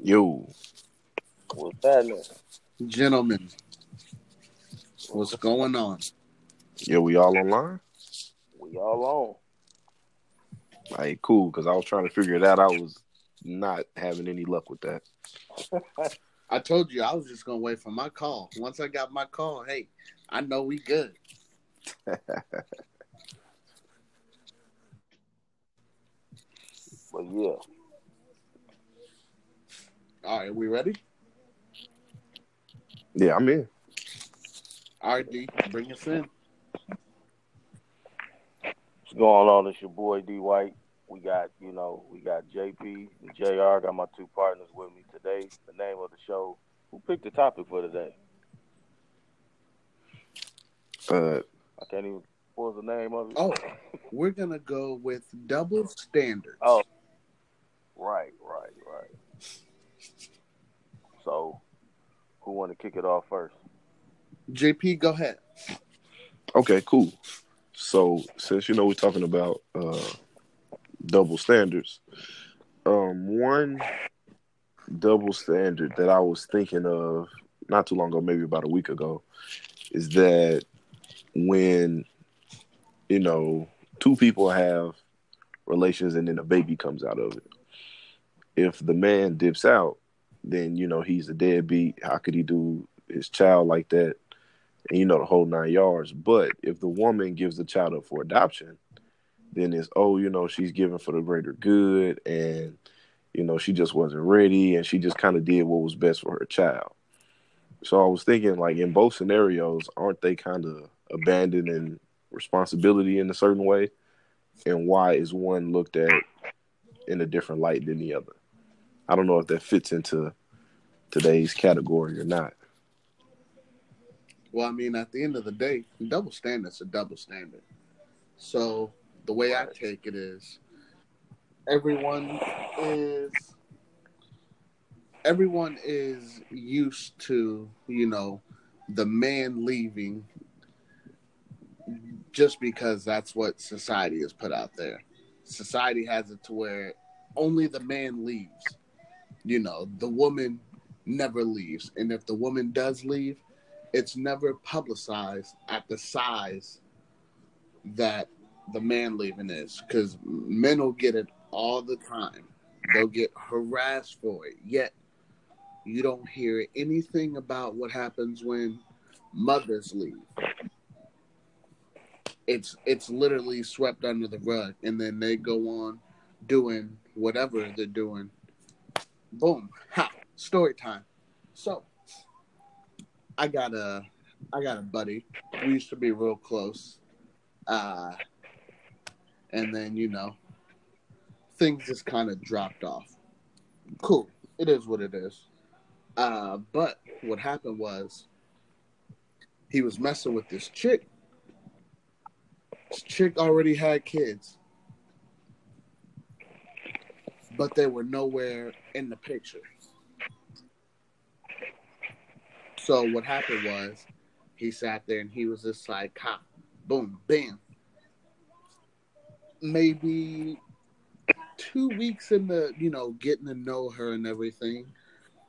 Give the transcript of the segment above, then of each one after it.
Yo, What's happening? Gentlemen, what's going on? Yeah, we all online? We all Like, cool, because I was trying to figure it out. I was not having any luck with that. I told you I was just gonna wait for my call. Once I got my call, hey, I know we good. but yeah, All right, we ready? Yeah, I'm in. All right, D, bring us in. what's going on? It's your boy D White. We got, you know, we got JP and JR. Got my two partners with me today. The name of the show. Who picked the topic for today? Uh, I can't even. What was the name of it? Oh, we're gonna go with double standards. Oh. Right, right, right. So, who want to kick it off first? JP, go ahead. okay, cool. So, since you know we're talking about uh, double standards, um, one double standard that I was thinking of not too long ago, maybe about a week ago, is that when you know two people have relations and then a baby comes out of it, if the man dips out, then you know he's a deadbeat. How could he do his child like that? And you know the whole nine yards. But if the woman gives the child up for adoption, then it's oh, you know, she's given for the greater good and you know, she just wasn't ready and she just kind of did what was best for her child. So I was thinking like in both scenarios, aren't they kind of abandoning responsibility in a certain way? And why is one looked at in a different light than the other? I don't know if that fits into today's category or not. Well, I mean, at the end of the day, double standard's a double standard. So the way I take it is, everyone is everyone is used to you know the man leaving just because that's what society has put out there. Society has it to where only the man leaves. You know, the woman never leaves, and if the woman does leave, it's never publicized at the size that the man leaving is because men will get it all the time. They'll get harassed for it. Yet you don't hear anything about what happens when mothers leave. It's it's literally swept under the rug and then they go on doing whatever they're doing. Boom. Ha. Story time. So I got a I got a buddy. We used to be real close. Uh and then, you know, things just kind of dropped off. Cool. It is what it is. Uh but what happened was he was messing with this chick. This chick already had kids. But they were nowhere in the picture. So what happened was he sat there and he was just like, boom, bam. Maybe two weeks in the, you know, getting to know her and everything,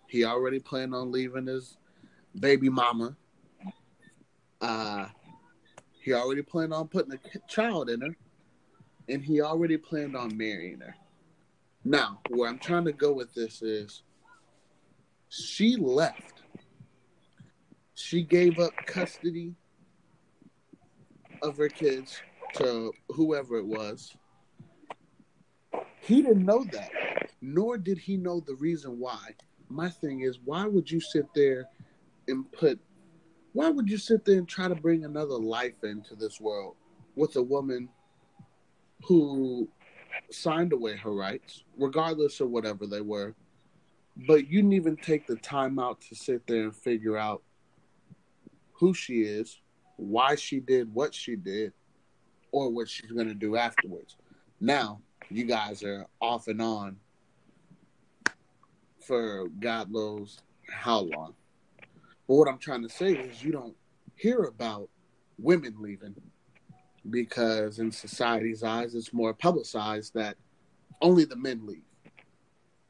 he already planned on leaving his baby mama. Uh, he already planned on putting a child in her, and he already planned on marrying her. Now, where I'm trying to go with this is she left. She gave up custody of her kids to whoever it was. He didn't know that, nor did he know the reason why. My thing is, why would you sit there and put, why would you sit there and try to bring another life into this world with a woman who signed away her rights, regardless of whatever they were, but you didn't even take the time out to sit there and figure out who she is, why she did what she did, or what she's going to do afterwards. Now, you guys are off and on for God knows how long. But what I'm trying to say is you don't hear about women leaving because in society's eyes it's more publicized that only the men leave.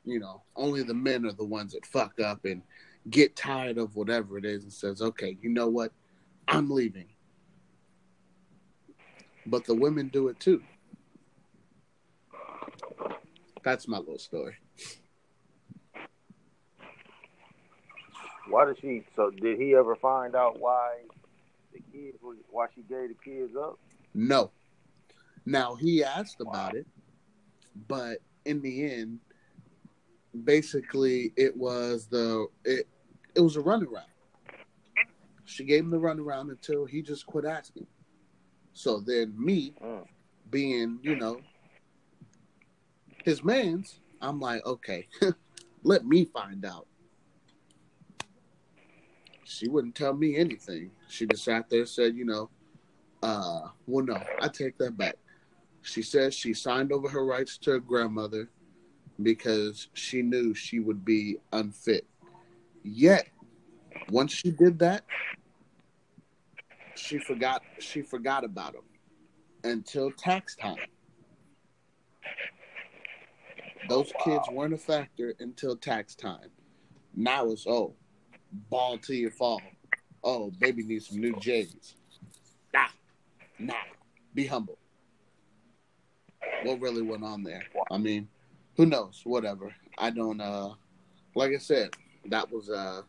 you know, only the men are the ones that fuck up and get tired of whatever it is and says, okay, you know what? I'm leaving. But the women do it too. That's my little story. Why did she? So did he ever find out why the kids? Why she gave the kids up? No. Now he asked about it, but in the end, basically it was the it it was a runaround. She gave him the runaround until he just quit asking. So then me, Mm. being you know his man's, I'm like, okay, let me find out. She wouldn't tell me anything. She just sat there and said, you know, uh, well, no, I take that back. She says she signed over her rights to her grandmother because she knew she would be unfit. Yet, once she did that, she forgot she forgot about him until tax time. Those kids weren't a factor until tax time. Now it's oh, ball till you fall. Oh, baby needs some new J's. Nah, nah. Be humble. What really went on there? I mean, who knows? Whatever. I don't. uh Like I said, that was uh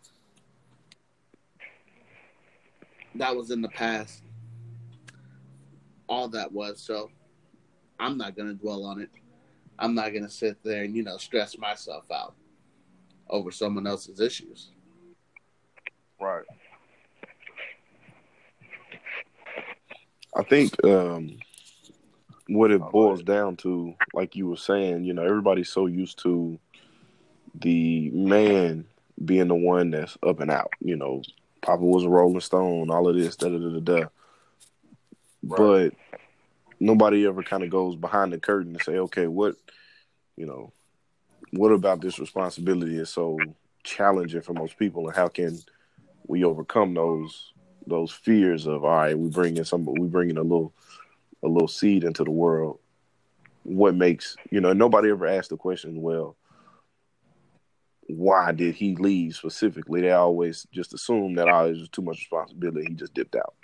that was in the past. All that was so. I'm not gonna dwell on it. I'm not gonna sit there and you know stress myself out over someone else's issues. Right. I think um, what it boils down to, like you were saying, you know, everybody's so used to the man being the one that's up and out. You know, Papa was a Rolling Stone, all of this, da da da da da. But nobody ever kind of goes behind the curtain and say, okay, what, you know, what about this responsibility is so challenging for most people, and how can we overcome those those fears of all right, we bring in some, we bring in a little a little seed into the world. What makes you know? Nobody ever asked the question. Well, why did he leave specifically? They always just assume that oh, was too much responsibility. He just dipped out.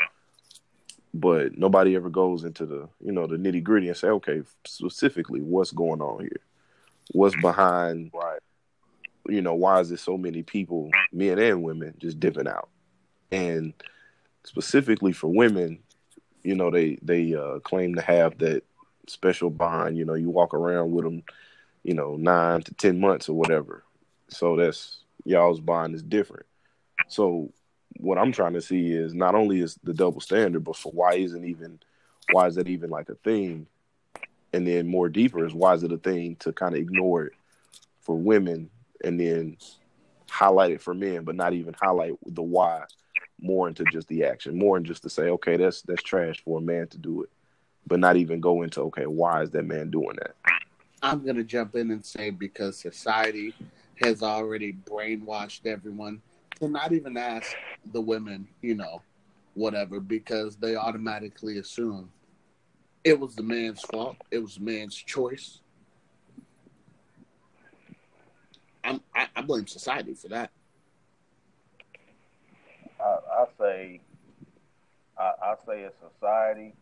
But nobody ever goes into the you know the nitty gritty and say, okay, specifically, what's going on here? What's behind? Right. You know, why is there so many people, men and women, just dipping out? And specifically for women, you know, they they uh, claim to have that special bond. You know, you walk around with them, you know, nine to ten months or whatever. So that's y'all's bond is different. So what I'm trying to see is not only is the double standard, but for why isn't even why is that even like a thing? And then more deeper is why is it a thing to kind of ignore it for women and then highlight it for men, but not even highlight the why more into just the action, more than just to say, okay, that's that's trash for a man to do it, but not even go into okay, why is that man doing that? I'm gonna jump in and say because society has already brainwashed everyone to not even ask the women, you know, whatever, because they automatically assume it was the man's fault, it was the man's choice. I'm, I, I blame society for that. I, I say, I, I say it's society.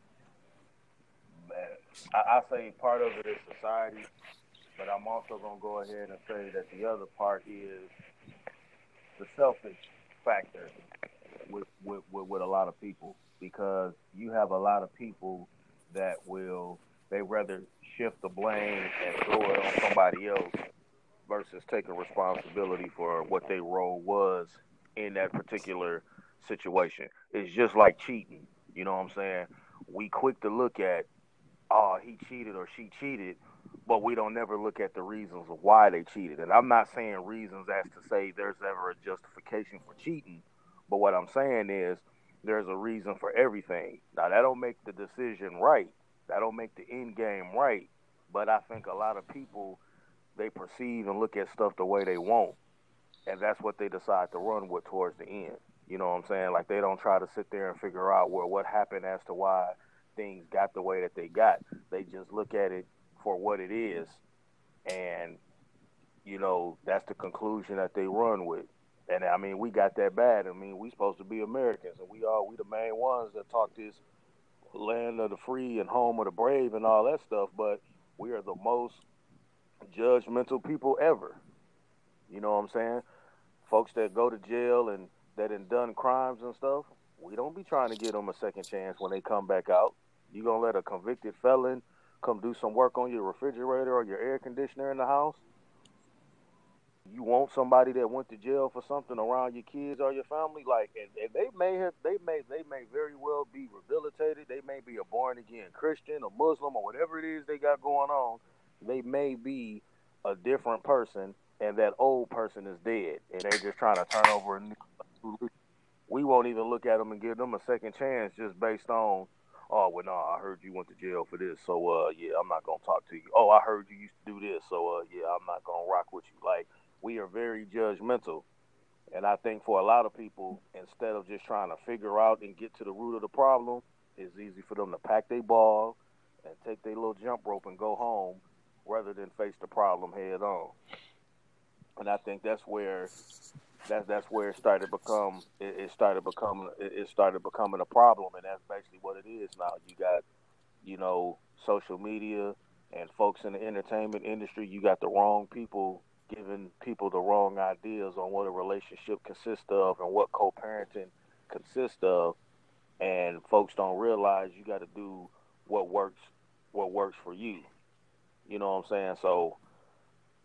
I, I say part of it is society, but I'm also gonna go ahead and say that the other part is the selfish factor with with, with, with a lot of people because you have a lot of people that will they rather shift the blame and throw it on somebody else versus taking responsibility for what their role was in that particular situation. It's just like cheating. You know what I'm saying? We quick to look at, oh, he cheated or she cheated, but we don't never look at the reasons of why they cheated. And I'm not saying reasons as to say there's ever a justification for cheating, but what I'm saying is there's a reason for everything. Now that don't make the decision right. That don't make the end game right. But I think a lot of people they perceive and look at stuff the way they want. And that's what they decide to run with towards the end. You know what I'm saying? Like they don't try to sit there and figure out well what happened as to why things got the way that they got. They just look at it for what it is and you know, that's the conclusion that they run with. And I mean, we got that bad. I mean, we supposed to be Americans, and we are we the main ones that talk this land of the free and home of the brave and all that stuff. But we are the most judgmental people ever. You know what I'm saying? Folks that go to jail and that have done crimes and stuff, we don't be trying to give them a second chance when they come back out. You gonna let a convicted felon come do some work on your refrigerator or your air conditioner in the house? You want somebody that went to jail for something around your kids or your family, like, and, and they may have, they may, they may very well be rehabilitated. They may be a born again Christian, or Muslim, or whatever it is they got going on. They may be a different person, and that old person is dead, and they're just trying to turn over a new. We won't even look at them and give them a second chance just based on oh well no i heard you went to jail for this so uh yeah i'm not gonna talk to you. Oh i heard you used to do this so uh yeah i'm not gonna rock with you. Like we are very judgmental. And i think for a lot of people instead of just trying to figure out and get to the root of the problem it's easy for them to pack their ball and take their little jump rope and go home rather than face the problem head on. And i think that's where that's that's where it started become it, it started becoming it started becoming a problem and that's basically what it is now. You got you know social media and folks in the entertainment industry you got the wrong people giving people the wrong ideas on what a relationship consists of and what co-parenting consists of and folks don't realize you got to do what works what works for you. You know what i'm saying? So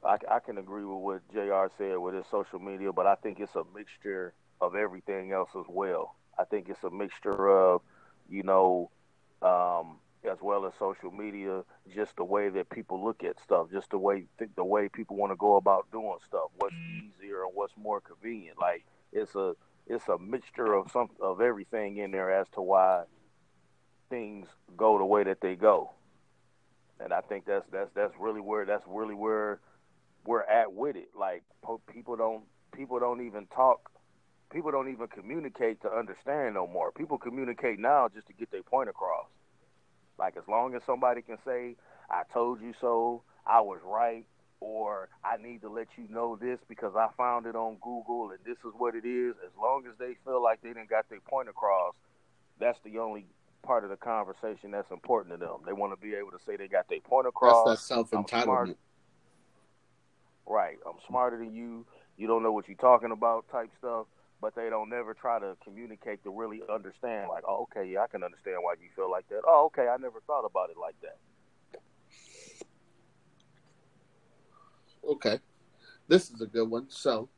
I, I can agree with what Jr. said with his social media, but I think it's a mixture of everything else as well. I think it's a mixture of, you know, um, as well as social media, just the way that people look at stuff, just the way the way people want to go about doing stuff, what's easier and what's more convenient. Like it's a it's a mixture of some of everything in there as to why things go the way that they go. And I think that's that's that's really where that's really where we're at with it. Like people don't people don't even talk. People don't even communicate to understand no more. People communicate now just to get their point across. Like as long as somebody can say, "I told you so," "I was right," or "I need to let you know this because I found it on Google and this is what it is." As long as they feel like they didn't got their point across, that's the only part of the conversation that's important to them. They want to be able to say they got their point across. That's that self entitlement. Right. I'm smarter than you. You don't know what you're talking about type stuff, but they don't never try to communicate to really understand like, oh, okay, yeah, I can understand why you feel like that. Oh, okay, I never thought about it like that. Okay. This is a good one. So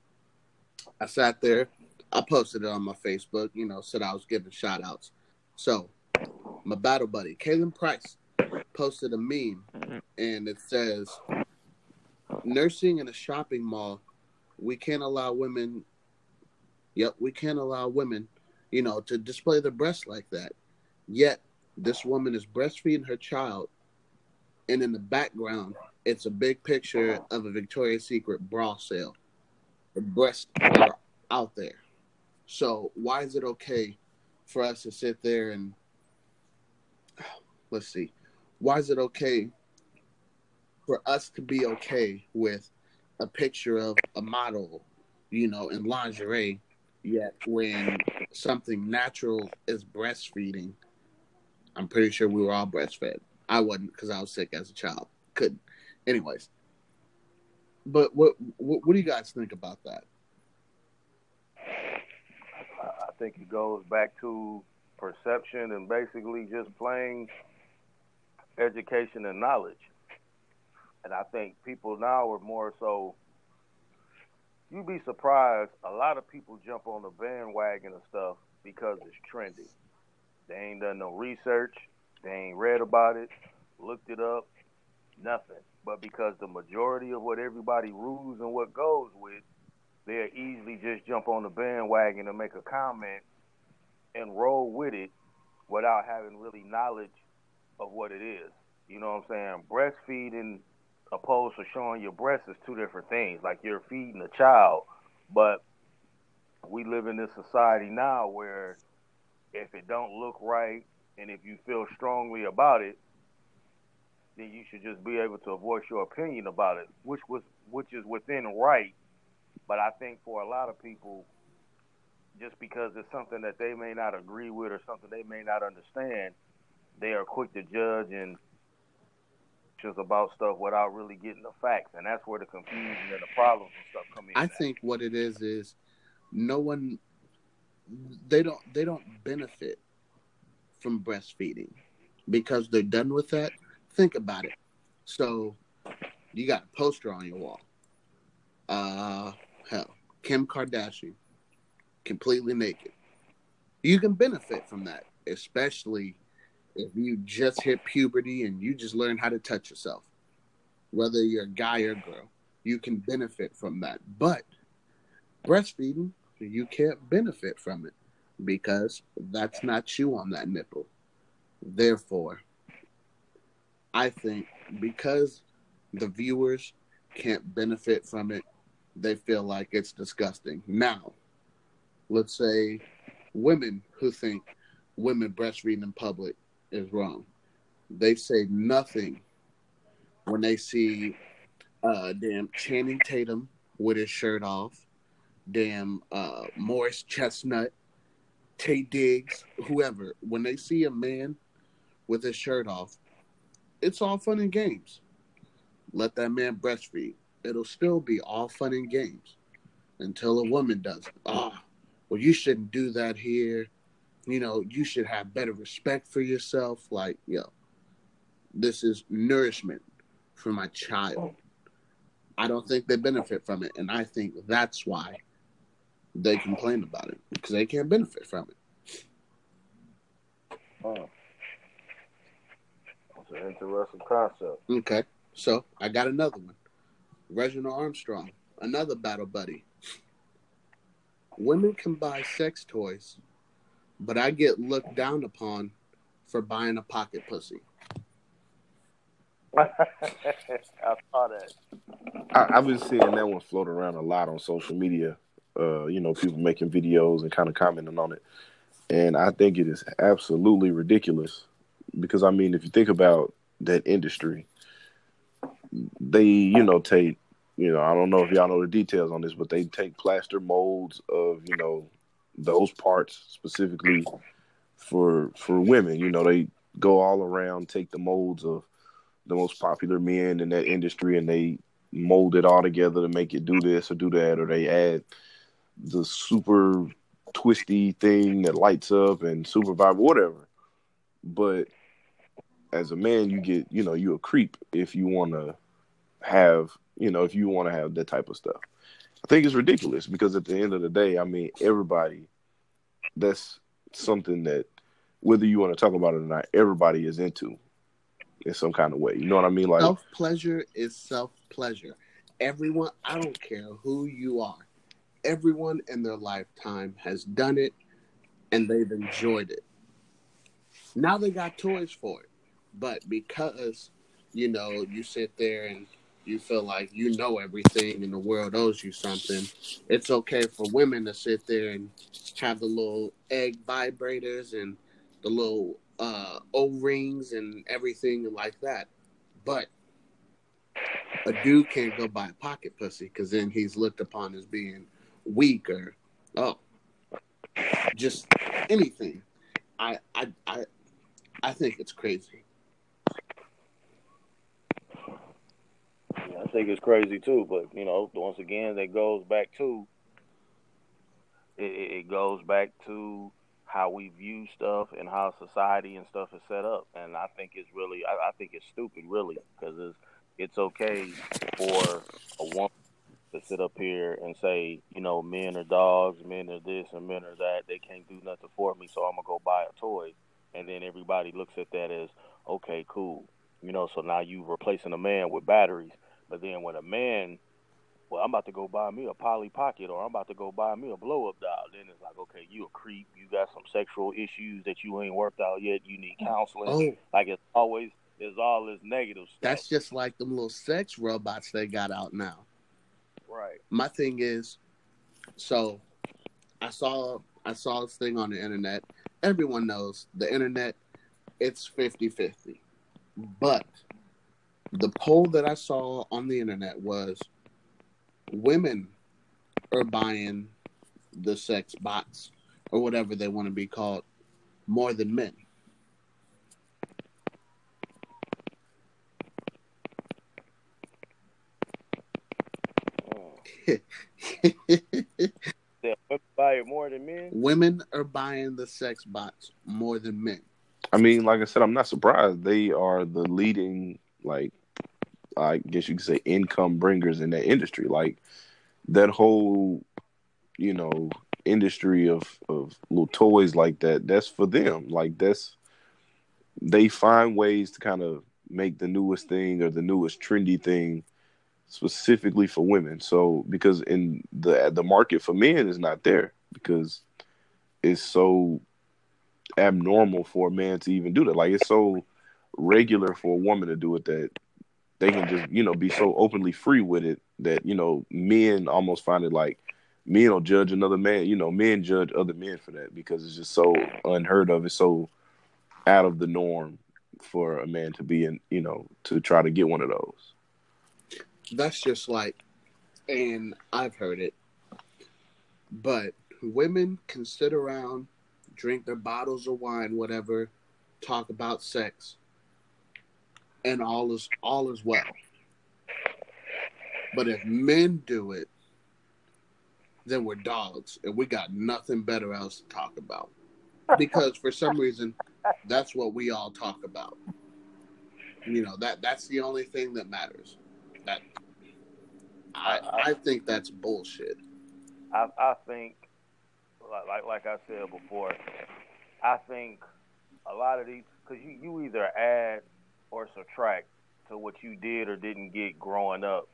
I sat there, I posted it on my Facebook, you know, said I was giving shout outs. So my battle buddy, Kalen Price, posted a meme mm-hmm. and it says nursing in a shopping mall, we can't allow women. Yep, we can't allow women, you know, to display their breasts like that. Yet this woman is breastfeeding her child, and in the background, it's a big picture of a Victoria's Secret bra sale. The breasts are out there. So why is it okay for us to sit there and let's see, why is it okay for us to be okay with a picture of a model, you know, in lingerie, yet when something natural is breastfeeding, I'm pretty sure we were all breastfed. I wasn't because I was sick as a child. Couldn't. Anyways, but what, what what do you guys think about that? I think it goes back to perception and basically just plain education and knowledge and I think people now are more so. You'd be surprised. A lot of people jump on the bandwagon of stuff because it's trendy. They ain't done no research. They ain't read about it, looked it up, nothing. But because the majority of what everybody rules and what goes with, they'll easily just jump on the bandwagon and make a comment and roll with it without having really knowledge of what it is. You know what I'm saying? Breastfeeding opposed to showing your breasts is two different things. Like you're feeding a child, but we live in this society now where if it don't look right and if you feel strongly about it, then you should just be able to voice your opinion about it, which was which is within right. But I think for a lot of people, just because it's something that they may not agree with or something they may not understand, they are quick to judge and just about stuff without really getting the facts, and that's where the confusion and the problems and stuff come in. I at. think what it is is no one they don't they don't benefit from breastfeeding because they're done with that. Think about it. So you got a poster on your wall. Uh hell, Kim Kardashian completely naked. You can benefit from that, especially if you just hit puberty and you just learn how to touch yourself. Whether you're a guy or girl, you can benefit from that. But breastfeeding, you can't benefit from it because that's not you on that nipple. Therefore, I think because the viewers can't benefit from it, they feel like it's disgusting. Now, let's say women who think women breastfeeding in public is wrong. They say nothing when they see uh damn Channing Tatum with his shirt off, damn uh Morris Chestnut, Taye Diggs, whoever. When they see a man with his shirt off, it's all fun and games. Let that man breastfeed. It'll still be all fun and games until a woman does. Ah, well, you shouldn't do that here. You know, you should have better respect for yourself. Like, yo, this is nourishment for my child. I don't think they benefit from it, and I think that's why they complain about it because they can't benefit from it. Huh. That's an interesting concept. Okay, so I got another one. Reginald Armstrong, another battle buddy. Women can buy sex toys, but I get looked down upon for buying a pocket pussy. I saw that. I, I've been seeing that one float around a lot on social media. Uh, you know, people making videos and kind of commenting on it, and I think it is absolutely ridiculous. Because I mean, if you think about that industry, they you know take you know I don't know if y'all know the details on this, but they take plaster molds of you know those parts specifically for for women. You know, they go all around, take the molds of the most popular men in that industry, and they mold it all together to make it do this or do that, or they add the super twisty thing that lights up and super vibe, whatever. But as a man, you get, you know, you a creep if you want to have, you know, if you want to have that type of stuff. I think it's ridiculous because at the end of the day, I mean, everybody, that's something that, whether you want to talk about it or not, everybody is into in some kind of way. You know what I mean? Like, Self pleasure is self pleasure. Everyone, I don't care who you are, everyone in their lifetime has done it and they've enjoyed it. Now they got toys for it. But because, you know, you sit there and you feel like you know everything and the world owes you something, it's okay for women to sit there and have the little egg vibrators and the little uh, O rings and everything like that. But a dude can't go buy a pocket pussy because then he's looked upon as being weak or oh, just anything. I I I I think it's crazy. I think it's crazy too, but you know, once again, that goes back to it, it goes back to how we view stuff and how society and stuff is set up, and I think it's really, I, I think it's stupid, really, because it's it's okay for a woman to sit up here and say, you know, men are dogs, men are this, and men are that. They can't do nothing for me, so I'm gonna go buy a toy, and then everybody looks at that as okay, cool, you know. So now you're replacing a man with batteries, but then when a man well, I'm about to go buy me a Polly Pocket or I'm about to go buy me a blow up doll. Then it's like, okay, you a creep. You got some sexual issues that you ain't worked out yet. You need counseling. Oh, Like it's always, it's all this negative stuff. that's just like them little sex robots they got out now. right. my thing is so i saw i saw this thing on the internet everyone knows the internet it's 50-50 but the poll that I saw on the internet was women are buying the sex bots or whatever they want to be called more than men. Yeah, women buy it more than men. Women are buying the sex bots more than men. I mean, like I said, I'm not surprised. They are the leading, like, I guess you could say, income bringers in that industry. Like that whole, you know, industry of of little toys like that. That's for them. Like that's they find ways to kind of make the newest thing or the newest trendy thing specifically for women. So because in the the market for men is not there because it's so abnormal for a man to even do that. Like it's so regular for a woman to do it that they can just you know be so openly free with it that you know men almost find it like men don't judge another man. You know, men judge other men for that because it's just so unheard of. It's so out of the norm for a man to be in. You know, to try to get one of those. That's just like, and I've heard it, but women can sit around, drink their bottles of wine, whatever, talk about sex, and all is all is well. But if men do it, then we're dogs, and we got nothing better else to talk about. Because for some reason, that's what we all talk about. You know that that's the only thing that matters. That I I think that's bullshit. I I think like like, I said before, I think a lot of these because you, you either add or subtract to what you did or didn't get growing up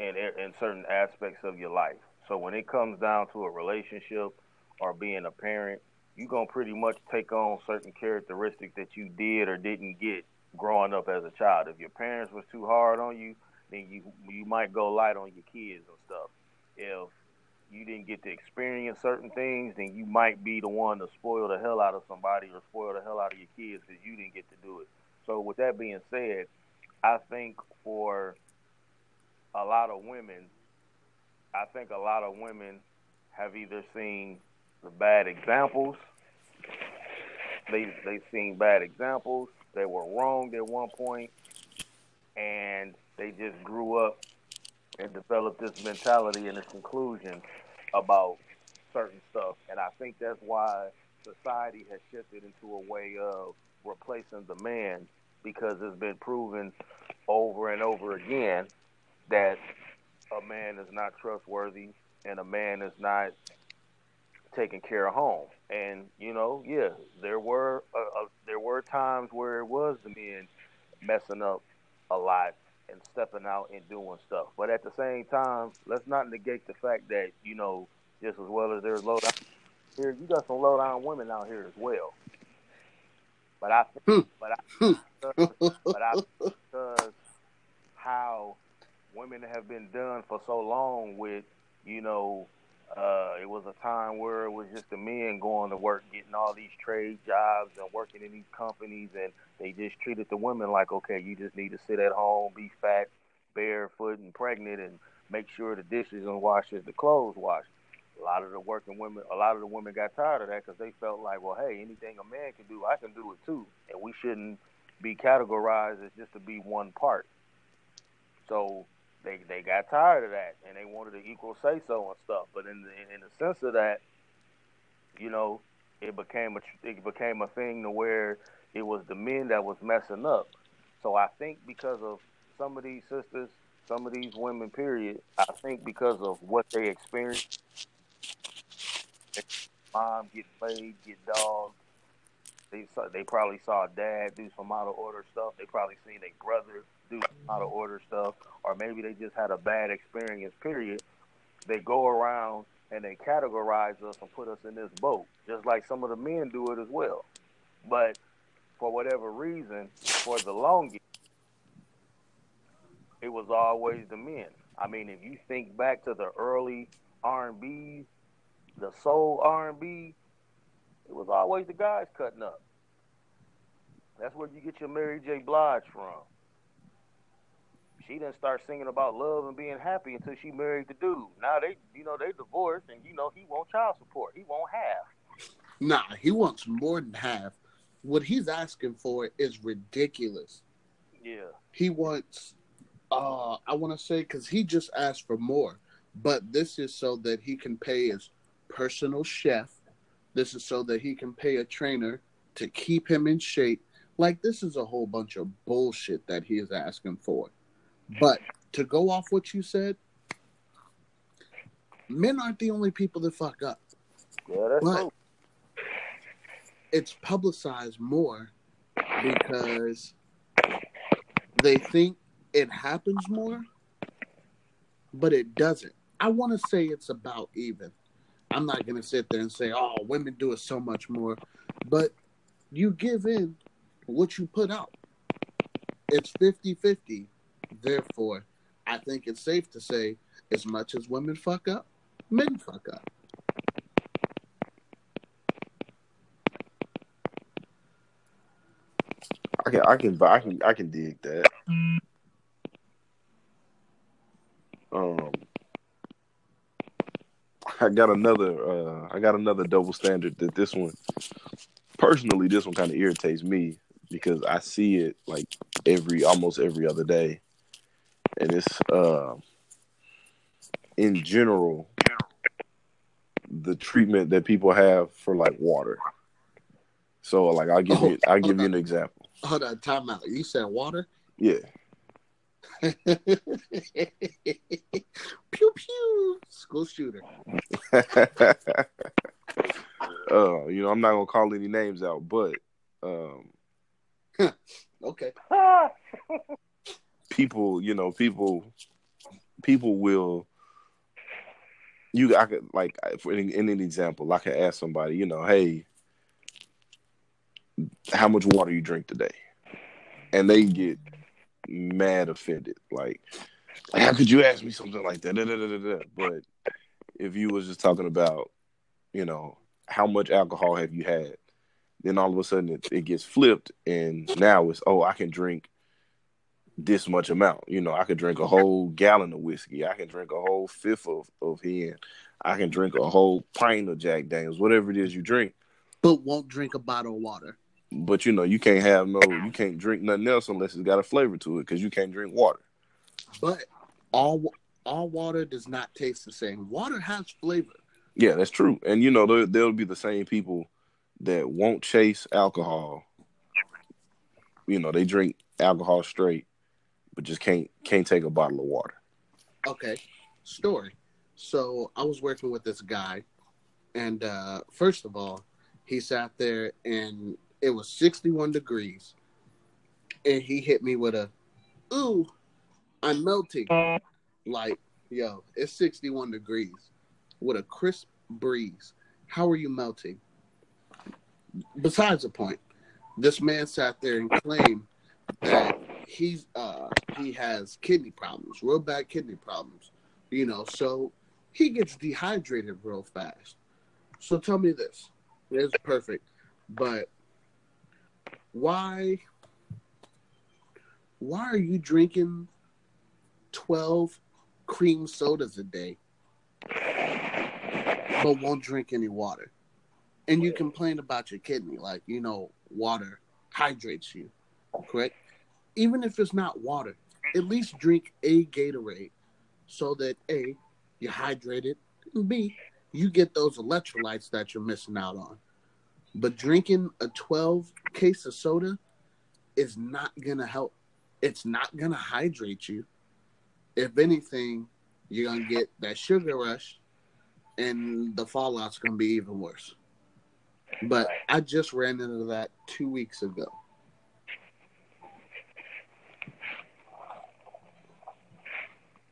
in in certain aspects of your life. So when it comes down to a relationship or being a parent, you're gonna pretty much take on certain characteristics that you did or didn't get growing up as a child. If your parents was too hard on you, then you you might go light on your kids and stuff. If you didn't get to experience certain things, then you might be the one to spoil the hell out of somebody or spoil the hell out of your kids because you didn't get to do it. So with that being said, I think for a lot of women, I think a lot of women have either seen the bad examples, they they've seen bad examples, they were wronged at one point, and they just grew up and developed this mentality and this conclusion about certain stuff. And I think that's why society has shifted into a way of replacing the man because it's been proven over and over again that a man is not trustworthy and a man is not taking care of home. And you know, yeah, there were uh, uh, there were times where it was the men messing up a lot and stepping out and doing stuff. But at the same time, let's not negate the fact that you know, just as well as there's low down here, you got some low down women out here as well. But I, think, but I, but I, because how women have been done for so long with, you know, uh, it was a time where it was just the men going to work, getting all these trade jobs and working in these companies, and they just treated the women like, okay, you just need to sit at home, be fat, barefoot, and pregnant, and make sure the dishes and washes, the clothes washed. A lot of the working women, a lot of the women got tired of that because they felt like, well, hey, anything a man can do, I can do it too, and we shouldn't be categorized as just to be one part. So they they got tired of that and they wanted to equal say so and stuff. But in the in the sense of that, you know, it became a it became a thing to where it was the men that was messing up. So I think because of some of these sisters, some of these women, period, I think because of what they experienced, mom get played, get dogged. They saw, they probably saw dad do some out of order stuff. They probably seen a brother do out of order stuff, or maybe they just had a bad experience. Period. They go around and they categorize us and put us in this boat, just like some of the men do it as well. But for whatever reason, for the longest, it was always the men. I mean, if you think back to the early R and B, the soul R and B, it was always the guys cutting up. That's where you get your Mary J. Blige from. she didn't start singing about love and being happy until she married the dude. Now they, you know, they divorced, and you know he won't child support. He won't have. Nah, he wants more than half. What he's asking for is ridiculous. Yeah. He wants, uh, I want to say, because he just asked for more, but this is so that he can pay his personal chef. This is so that he can pay a trainer to keep him in shape. Like, this is a whole bunch of bullshit that he is asking for. But to go off what you said, men aren't the only people that fuck up. Yeah, that's But- true. It's publicized more because they think it happens more, but it doesn't. I want to say it's about even. I'm not going to sit there and say, oh, women do it so much more, but you give in what you put out. It's 50 50. Therefore, I think it's safe to say, as much as women fuck up, men fuck up. I can, I can, I can, I can dig that. Um, I got another, uh, I got another double standard that this one, personally, this one kind of irritates me because I see it like every, almost every other day, and it's, uh, in general, the treatment that people have for like water. So, like, I'll give you, I'll give you an example. Hold on, time out. You said water? Yeah. pew pew. School shooter. uh, you know, I'm not gonna call any names out, but um, Okay. people, you know, people, people will. You, I could like for in, in an example, I could ask somebody, you know, hey, how much water you drink today, and they get mad offended, like, like how could you ask me something like that? Da, da, da. But if you was just talking about, you know, how much alcohol have you had, then all of a sudden it, it gets flipped, and now it's oh, I can drink this much amount. You know, I could drink a whole gallon of whiskey. I can drink a whole fifth of, of hen. I can drink a whole pint of Jack Daniels, whatever it is you drink. But won't drink a bottle of water. But you know, you can't have no, you can't drink nothing else unless it's got a flavor to it because you can't drink water. But all all water does not taste the same. Water has flavor. Yeah, that's true. And you know, there, there'll be the same people that won't chase alcohol. You know, they drink alcohol straight, but just can't can't take a bottle of water. Okay. Story. So I was working with this guy, and uh, first of all, he sat there and it was 61 degrees, and he hit me with a, "Ooh, I'm melting." Like, yo, it's 61 degrees with a crisp breeze. How are you melting? Besides the point, this man sat there and claimed that he's uh he has kidney problems, real bad kidney problems. You know, so he gets dehydrated real fast. So tell me this. It's perfect. But why why are you drinking 12 cream sodas a day but won't drink any water? And you complain about your kidney like, you know, water hydrates you, correct? Even if it's not water, at least drink a Gatorade so that A, you're hydrated, and B, you get those electrolytes that you're missing out on. But drinking a 12 case of soda is not going to help. It's not going to hydrate you. If anything, you're going to get that sugar rush and the fallout's going to be even worse. But I just ran into that two weeks ago.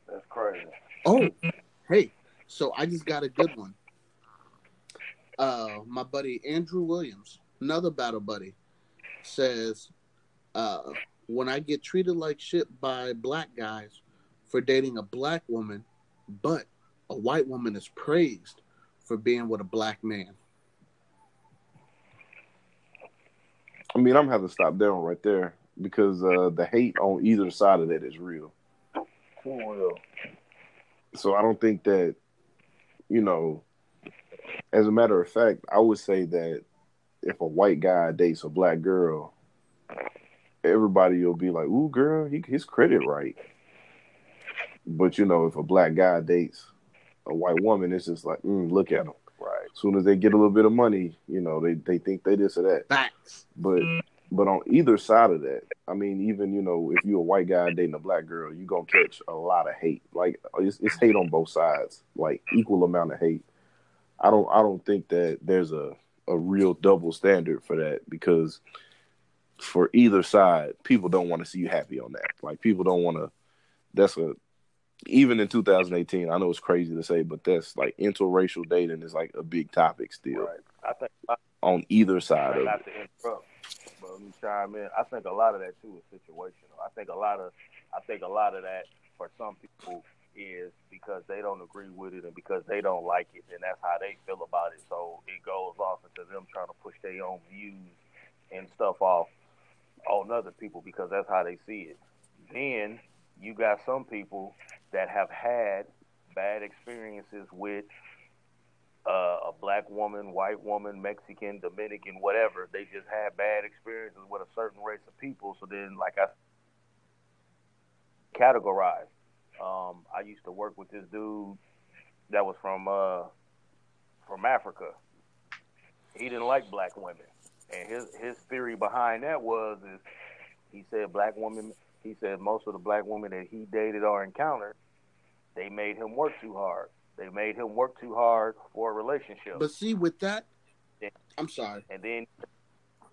That's crazy. Oh, hey, so I just got a good one. Uh, my buddy Andrew Williams, another battle buddy, says, uh, when I get treated like shit by black guys for dating a black woman, but a white woman is praised for being with a black man. I mean, I'm gonna have to stop there one right there because uh, the hate on either side of that is real. Too real. So I don't think that, you know, as a matter of fact, I would say that if a white guy dates a black girl, everybody will be like, "Ooh, girl, he, his credit right." But you know, if a black guy dates a white woman, it's just like, mm, "Look at him." Right. As soon as they get a little bit of money, you know, they they think they this or that. Facts. But but on either side of that, I mean, even you know, if you're a white guy dating a black girl, you're gonna catch a lot of hate. Like it's, it's hate on both sides, like equal amount of hate. I don't I don't think that there's a a real double standard for that because for either side, people don't want to see you happy on that. Like people don't want to. That's a even in 2018. I know it's crazy to say, but that's like interracial dating is like a big topic still Right. I think on either side of not it. to interrupt, but let me chime in. I think a lot of that too is situational. I think a lot of I think a lot of that for some people is because they don't agree with it and because they don't like it, and that's how they feel about it. So it goes off into them trying to push their own views and stuff off on other people because that's how they see it. Then you got some people that have had bad experiences with uh, a black woman, white woman, Mexican, Dominican, whatever. They just had bad experiences with a certain race of people. So then, like I categorize. Um, I used to work with this dude that was from uh, from Africa. He didn't like black women, and his his theory behind that was is he said black women. He said most of the black women that he dated or encountered, they made him work too hard. They made him work too hard for a relationship. But see, with that, Yeah. I'm sorry. And then,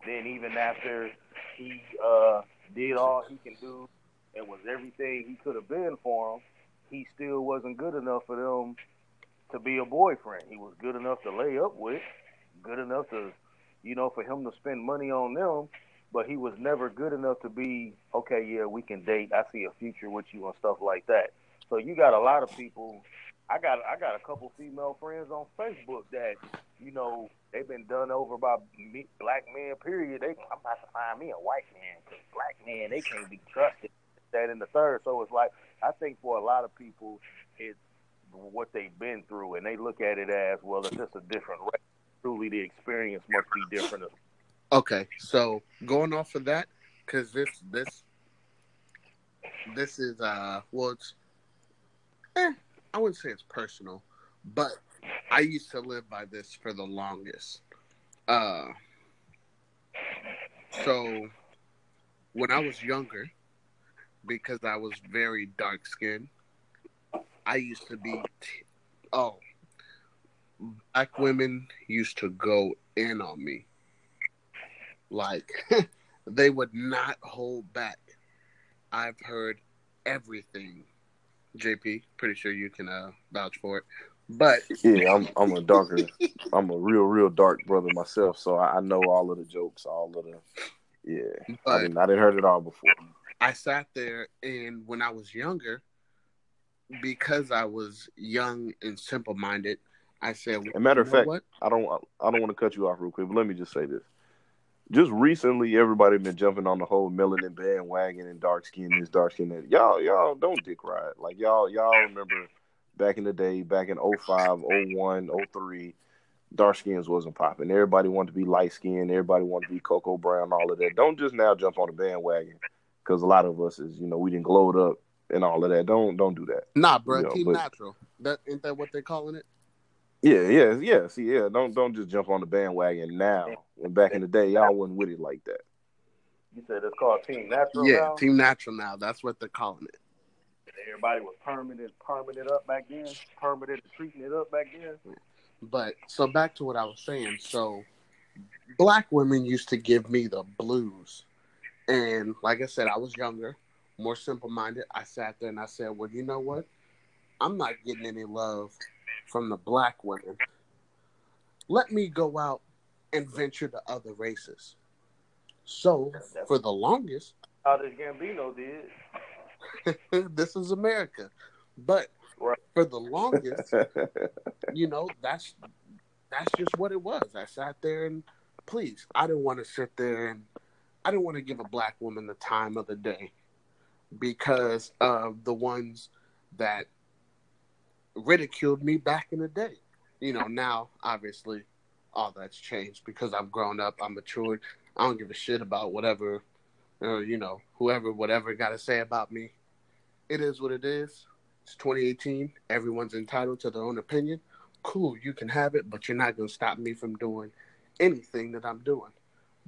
then even after he uh, did all he can do and was everything he could have been for them, he still wasn't good enough for them to be a boyfriend. He was good enough to lay up with, good enough to, you know, for him to spend money on them. But he was never good enough to be okay. Yeah, we can date. I see a future with you and stuff like that. So you got a lot of people. I got I got a couple female friends on Facebook that you know they've been done over by me, black men. Period. They I'm about to find me a white man because black men they can't be trusted. That in the third. So it's like I think for a lot of people it's what they've been through, and they look at it as well. It's just a different. Truly, the experience must be different. Okay, so going off of that, because this this this is uh well it's eh, I wouldn't say it's personal, but I used to live by this for the longest. Uh so when I was younger, because I was very dark skinned, I used to be t- oh black women used to go in on me like they would not hold back. I've heard everything. JP, pretty sure you can uh, vouch for it. But Yeah, I'm I'm a darker, I'm a real real dark brother myself, so I, I know all of the jokes, all of the yeah. I didn't I didn't heard it all before. I sat there and when I was younger, because I was young and simple minded, I said, As a matter of "You know fact, what? I don't I don't want to cut you off real quick, but let me just say this. Just recently, everybody been jumping on the whole melanin bandwagon and dark skin this, dark skin that. Y'all, y'all don't dick ride. Like y'all, y'all remember back in the day, back in 05, 01, 03, dark skins wasn't popping. Everybody wanted to be light skinned. Everybody wanted to be cocoa brown, all of that. Don't just now jump on the bandwagon because a lot of us is, you know, we didn't glowed up and all of that. Don't don't do that. Nah, bro, Yeah, Team but- Natural. That ain't that what they calling it? Yeah, yeah, yeah. See, yeah, don't don't just jump on the bandwagon now. When back in the day, y'all wasn't with it like that. You said it's called Team Natural. yeah, now? Team Natural now. That's what they're calling it. Everybody was permanent, permanent up back then. Permanent treating it up back then. But so back to what I was saying. So black women used to give me the blues. And like I said, I was younger, more simple minded. I sat there and I said, Well, you know what? I'm not getting any love from the black women. Let me go out and venture to other races. So for the longest, How this Gambino did. this is America. But Right. for the longest, you know, that's that's just what it was. I sat there and please, I didn't want to sit there and I didn't want to give a black woman the time of the day because of the ones that ridiculed me back in the day. You know, now obviously all that's changed because I've grown up, I'm matured. I don't give a shit about whatever, uh, you know, whoever, whatever got to say about me. It is what it is. It's 2018. Everyone's entitled to their own opinion. Cool, you can have it, but you're not going to stop me from doing anything that I'm doing.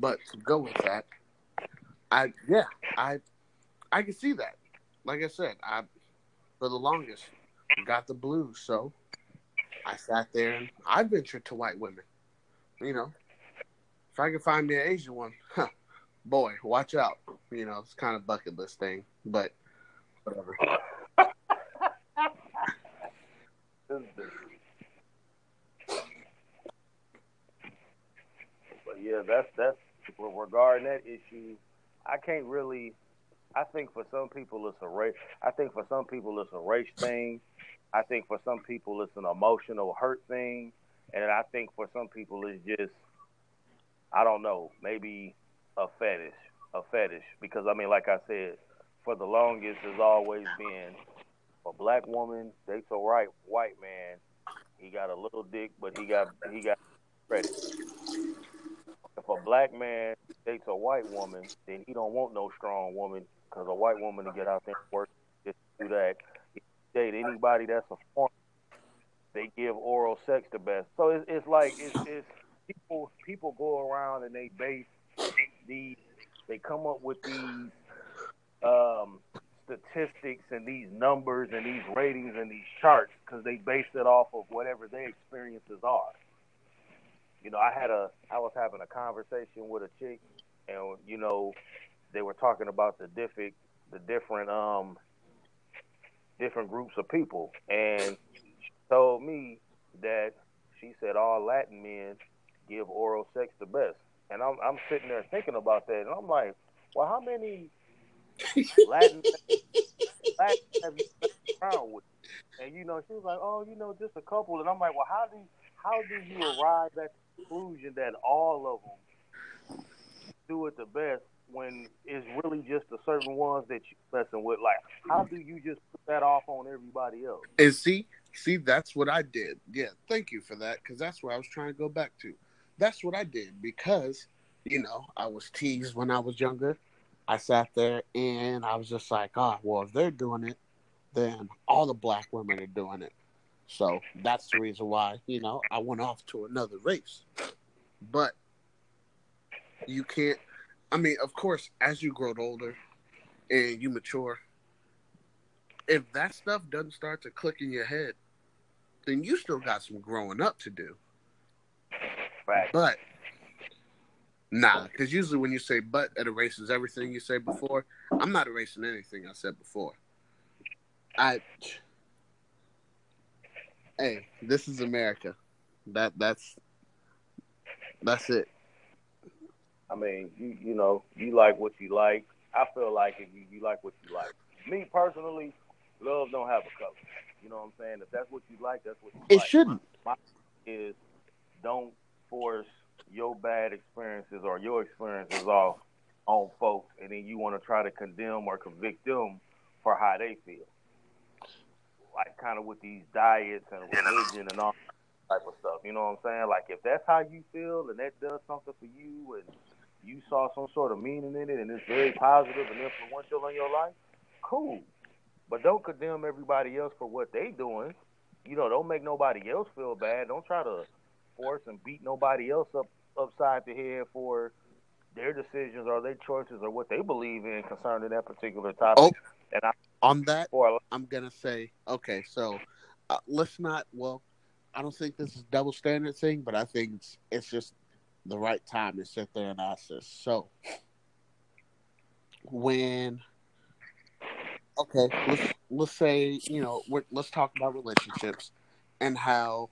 But to go with that, I yeah, I I can see that. Like I said, I for the longest got the blues, so I sat there and I ventured to white women. You know, if I could find me an Asian one, huh, boy, watch out. You know, it's kind of bucket list thing, but whatever. But yeah, that's that's regarding that issue. I can't really. I think for some people it's a race. I think for some people it's a race thing. I think for some people it's an emotional hurt thing, and I think for some people it's just, I don't know, maybe a fetish, a fetish. Because I mean, like I said, for the longest, has always been a black woman dates a right white man. He got a little dick, but he got he got credit. If a black man dates a white woman, then he don't want no strong woman because a white woman to get out there and work just do that. If he date anybody that's a foreign, they give oral sex the best. So it's, it's like it's, it's people people go around and they base these they come up with these um, statistics and these numbers and these ratings and these charts because they base it off of whatever their experiences are. You know, I had a I was having a conversation with a chick, and you know, they were talking about the different the different um different groups of people, and she told me that she said all Latin men give oral sex the best, and I'm I'm sitting there thinking about that, and I'm like, well, how many Latin Latin have you around with? And you know, she was like, oh, you know, just a couple, and I'm like, well, how do how do you arrive at conclusion that all of them do it the best when it's really just the certain ones that you messing with? Like, how do you just put that off on everybody else? And see, see, that's what I did. Yeah, thank you for that because that's what I was trying to go back to. That's what I did because you know I was teased when I was younger. I sat there and I was just like, oh, well, if they're doing it, then all the black women are doing it. So that's the reason why, you know, I went off to another race. But you can't, I mean, of course, as you grow older and you mature, if that stuff doesn't start to click in your head, then you still got some growing up to do. Right. But nah, because usually when you say but, it erases everything you say before. I'm not erasing anything I said before. I hey, this is America. That that's that's it. I mean, you you know, you like what you like. I feel like if you, you like what you like. Me personally, love don't have a color. You know what I'm saying? If that's what you like, that's what you It like. It shouldn't. My is don't force your bad experiences or your experiences off on folks, and then you want to try to condemn or convict them for how they feel. Like kind of with these diets and uh, religion and all type of stuff. You know what I'm saying? Like if that's how you feel and that does something for you, and you saw some sort of meaning in it, and it's very positive and influential in your life, cool. But don't condemn everybody else for what they doing. You know, don't make nobody else feel bad. Don't try to force and beat nobody else up upside the head for their decisions or their choices or what they believe in concerning that particular topic. Oh. And I, On that, I'm gonna say okay. So uh, let's not. Well, I don't think this is double standard thing, but I think it's it's just the right time to sit there and ask this. So when okay, let's let's say you know we're, let's talk about relationships and how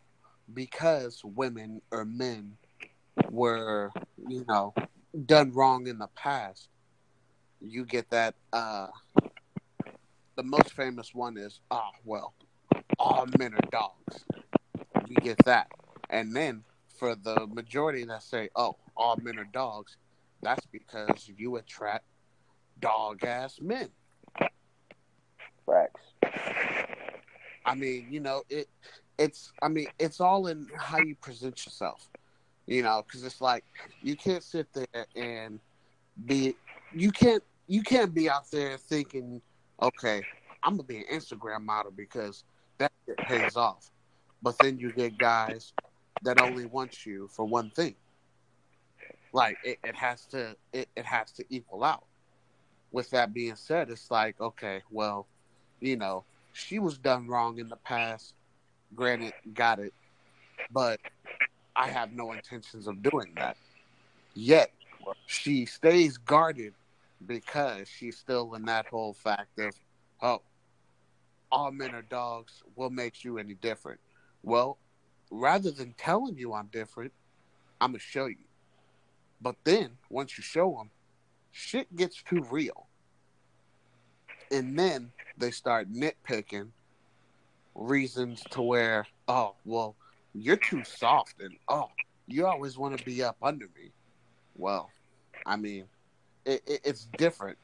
because women or men were you know done wrong in the past, you get that. uh The most famous one is ah well, all men are dogs. You get that, and then for the majority that say oh all men are dogs, that's because you attract dog ass men. facts. I mean, you know, it it's I mean, it's all in how you present yourself. You know, because it's like you can't sit there and be you can't you can't be out there thinking, okay, I'm gonna be an Instagram model because that pays off. But then you get guys that only want you for one thing. Like it, it has to it, it has to equal out. With that being said, it's like, okay, well, you know, she was done wrong in the past. Granted, got it. But I have no intentions of doing that. Yet she stays guarded because she's still in that whole fact of, oh, all men are dogs. What makes you any different? Well, rather than telling you I'm different, I'm gonna show you. But then once you show them, shit gets too real, and then they start nitpicking reasons to where, oh, well, you're too soft, and oh, you always want to be up under me. Well, I mean, it, it, it's different.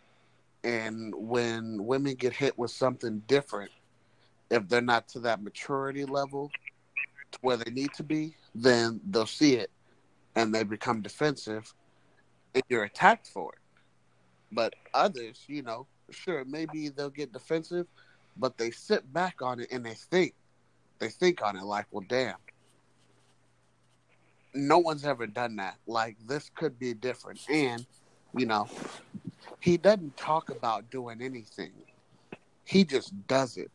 And when women get hit with something different, if they're not to that maturity level to where they need to be, then they'll see it and they become defensive and you're attacked for it. But others, you know, sure, maybe they'll get defensive, but they sit back on it and they think. They think on it like, well, damn. No one's ever done that. Like, this could be different. And, you know, he doesn't talk about doing anything, he just does it.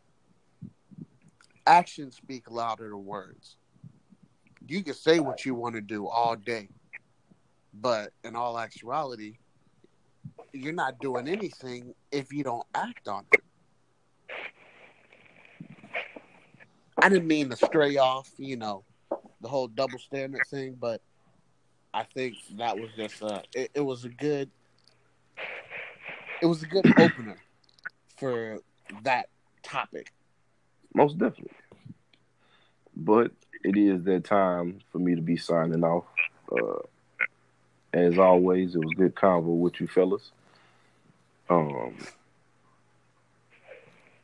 Actions speak louder than words. You can say what you want to do all day, but in all actuality, you're not doing anything if you don't act on it. I didn't mean to stray off, you know, the whole double standard thing, but I think that was just uh it, it was a good it was a good opener for that topic. Most definitely. But it is that time for me to be signing off. Uh, as always, it was good convo with you fellas. Um,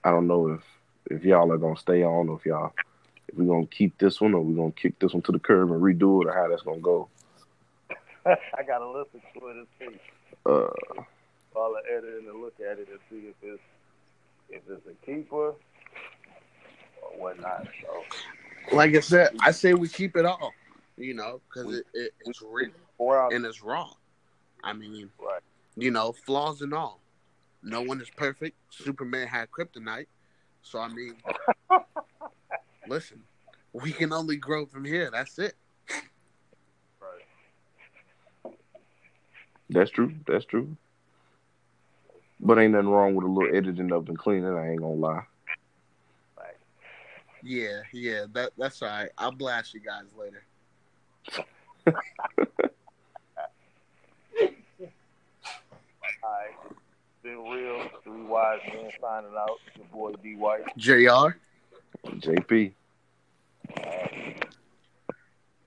I don't know if if y'all are gonna stay on or if y'all we're gonna keep this one or we're gonna kick this one to the curb and redo it or how that's gonna go. I gotta listen to it and see. Uh, I'll edit it and look at it and see if it's if it's a keeper or whatnot. So Like I said, I say we keep it all, you know, because it, it, it's real and it's raw. I mean, right. you know, flaws and all. No one is perfect. Superman had kryptonite. So, I mean, listen, we can only grow from here. That's it. Right. that's true. That's true. But ain't nothing wrong with a little editing up and cleaning. I ain't gonna lie. Right. Yeah, yeah, that that's all right. I'll blast you guys later. All right. Been real. Three wise men signing out. Your boy D White. JR. JP.